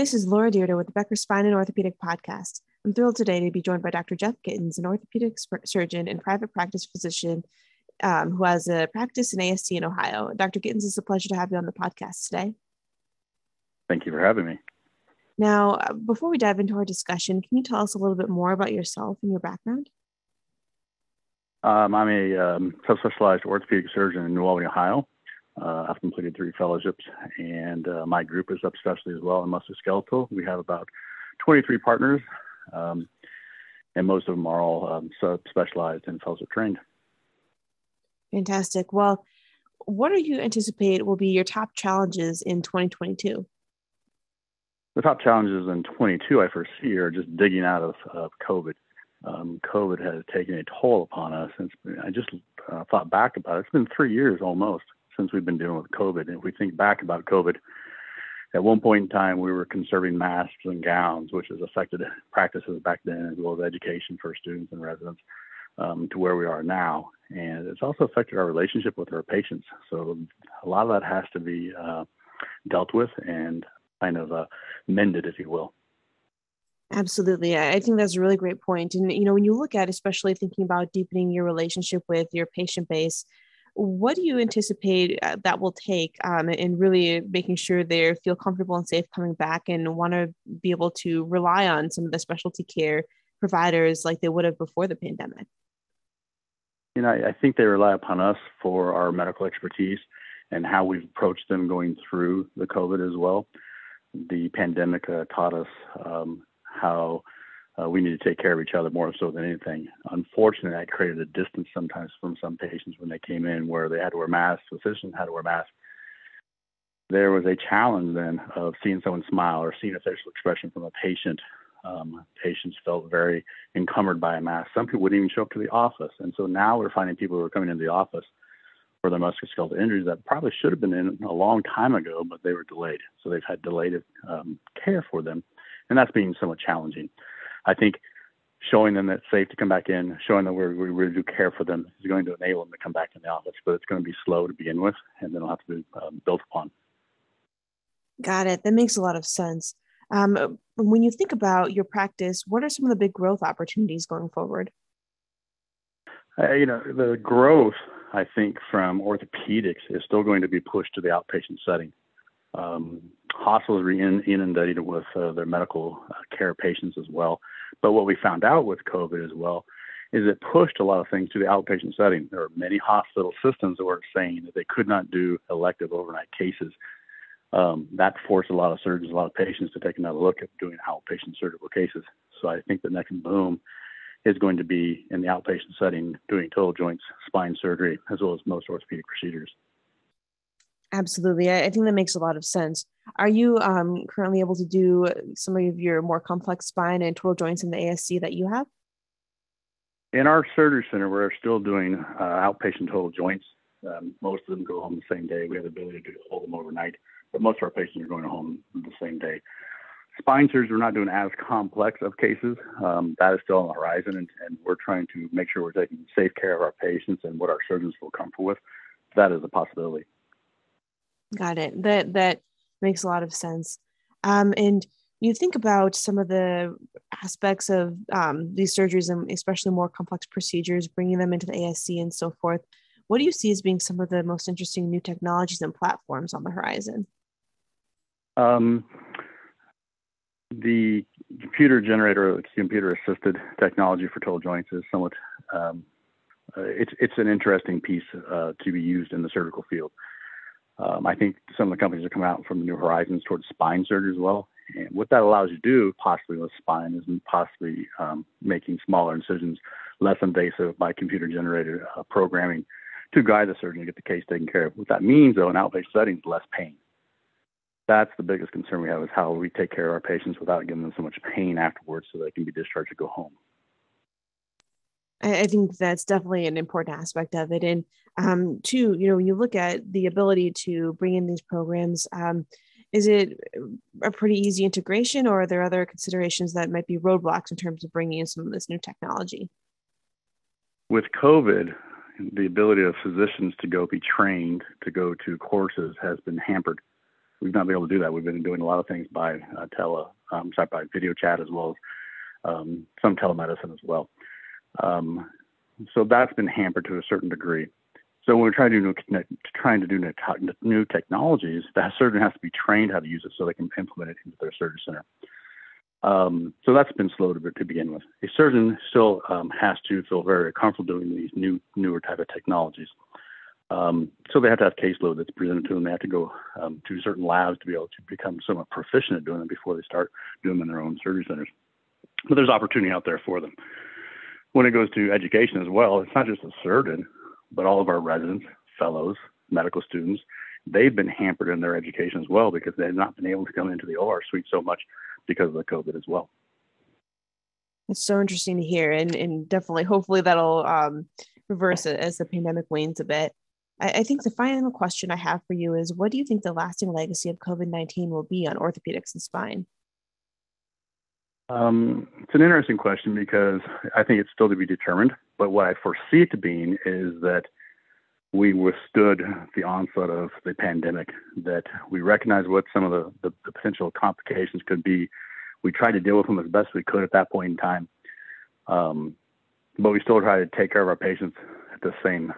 This is Laura Dyrda with the Becker Spine and Orthopedic Podcast. I'm thrilled today to be joined by Dr. Jeff Gittens, an orthopedic surgeon and private practice physician um, who has a practice in ASC in Ohio. Dr. Gittens, it's a pleasure to have you on the podcast today. Thank you for having me. Now, uh, before we dive into our discussion, can you tell us a little bit more about yourself and your background? Um, I'm a um, subspecialized orthopedic surgeon in New Albany, Ohio. Uh, I've completed three fellowships, and uh, my group is subspecialty as well in musculoskeletal. We have about 23 partners, um, and most of them are all um, subspecialized and fellowship trained. Fantastic. Well, what do you anticipate will be your top challenges in 2022? The top challenges in 22 I foresee are just digging out of, of COVID. Um, COVID has taken a toll upon us. And I just uh, thought back about it. It's been three years almost since we've been dealing with COVID. And if we think back about COVID, at one point in time, we were conserving masks and gowns, which has affected practices back then, as well as education for students and residents, um, to where we are now. And it's also affected our relationship with our patients. So a lot of that has to be uh, dealt with and kind of uh, mended, if you will. Absolutely. I think that's a really great point. And, you know, when you look at, especially thinking about deepening your relationship with your patient base, what do you anticipate uh, that will take um, in really making sure they feel comfortable and safe coming back and want to be able to rely on some of the specialty care providers like they would have before the pandemic? You know, I think they rely upon us for our medical expertise and how we've approached them going through the COVID as well. The pandemic uh, taught us um, how uh, we need to take care of each other more so than anything. Unfortunately, that created a distance sometimes from some patients when they came in where they had to wear masks, physicians had to wear masks. There was a challenge then of seeing someone smile or seeing a facial expression from a patient. Um, patients felt very encumbered by a mask. Some people wouldn't even show up to the office. And so now we're finding people who are coming into the office for their musculoskeletal injuries that probably should have been in a long time ago, but they were delayed. So they've had delayed um, care for them. And that's being somewhat challenging. I think showing them that it's safe to come back in, showing that we really do care for them is going to enable them to come back in the office, but it's going to be slow to begin with, and then it'll have to be um, built upon. Got it. That makes a lot of sense. Um, when you think about your practice, what are some of the big growth opportunities going forward? Uh, you know, the growth, I think, from orthopedics is still going to be pushed to the outpatient setting. Um, hospitals are in, inundated with uh, their medical uh, care patients as well. But what we found out with COVID as well is it pushed a lot of things to the outpatient setting. There are many hospital systems that were saying that they could not do elective overnight cases. Um, that forced a lot of surgeons, a lot of patients to take another look at doing outpatient surgical cases. So I think the next boom is going to be in the outpatient setting doing total joints, spine surgery, as well as most orthopedic procedures. Absolutely. I, think that makes a lot of sense. Are you um, currently able to do some of your more complex spine and total joints in the ASC that you have? In our surgery center, we're still doing uh, outpatient total joints. Um, most of them go home the same day. We have the ability to hold them overnight, but most of our patients are going home the same day. Spine surgery, we're not doing as complex of cases. Um, that is still on the horizon, and, and, we're trying to make sure we're taking safe care of our patients and what our surgeons feel comfortable with. That is a possibility. Got it. That that makes a lot of sense. Um, and you think about some of the aspects of um, these surgeries and especially more complex procedures, bringing them into the ASC and so forth. What do you see as being some of the most interesting new technologies and platforms on the horizon? Um, the computer generator, computer assisted technology for total joints is somewhat, um, uh, it's, it's an interesting piece uh, to be used in the surgical field. Um, I think some of the companies are coming out from new horizons towards spine surgery as well. And what that allows you to do, possibly with spine, is possibly um, making smaller incisions less invasive by computer generated uh, programming to guide the surgeon to get the case taken care of. What that means, though, in outpatient settings, less pain. That's the biggest concern we have is how we take care of our patients without giving them so much pain afterwards so they can be discharged to go home. I think that's definitely an important aspect of it. And um, two, you know, when you look at the ability to bring in these programs, um, is it a pretty easy integration or are there other considerations that might be roadblocks in terms of bringing in some of this new technology? With COVID, the ability of physicians to go be trained to go to courses has been hampered. we've not been able to do that. We've been doing a lot of things by uh, tele, um, sorry, by video chat as well as um, some telemedicine as well. Um, so that's been hampered to a certain degree. So when we're trying to do new, trying to do new technologies, that surgeon has to be trained how to use it so they can implement it into their surgery center. Um, so that's been slow to, to, begin with. A surgeon still um, has to feel very comfortable doing these new newer type of technologies. Um, so they have to have caseload that's presented to them. They have to go um, to certain labs to be able to become somewhat proficient at doing them before they start doing them in their own surgery centers. But there's opportunity out there for them. When it goes to education as well, it's not just a surgeon, but all of our residents, fellows, medical students, they've been hampered in their education as well because they've not been able to come into the OR suite so much because of the COVID as well. It's so interesting to hear, and, and definitely, hopefully, that'll um, reverse as the pandemic wanes a bit. I, I think the final question I have for you is what do you think the lasting legacy of COVID 19 will be on orthopedics and spine? Um, it's an interesting question because I think it's still to be determined. But what I foresee it to being is that we withstood the onslaught of the pandemic, that we recognized what some of the, the, the, potential complications could be. We tried to deal with them as best we could at that point in time. Um, but we still try to take care of our patients at the same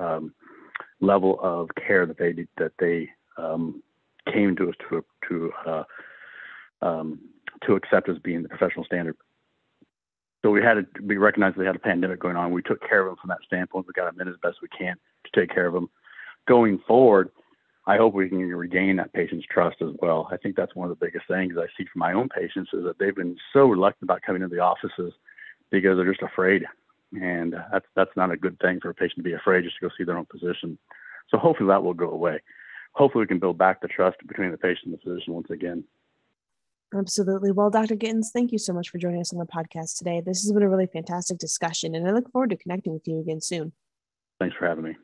um, level of care that they that they um, came to us to to uh, to accept as being the professional standard. So we had to we recognized they had a pandemic going on. We took care of them from that standpoint. We got them in as best we can to take care of them. Going forward, I hope we can regain that patient's trust as well. I think that's one of the biggest things I see from my own patients is that they've been so reluctant about coming to the offices because they're just afraid and that's that's not a good thing for a patient to be afraid just to go see their own physician. So hopefully that will go away. Hopefully we can build back the trust between the patient and the physician once again. Absolutely. Well, Dr. Gittens, thank you so much for joining us on the podcast today. This has been a really fantastic discussion, and I look forward to connecting with you again soon. Thanks for having me.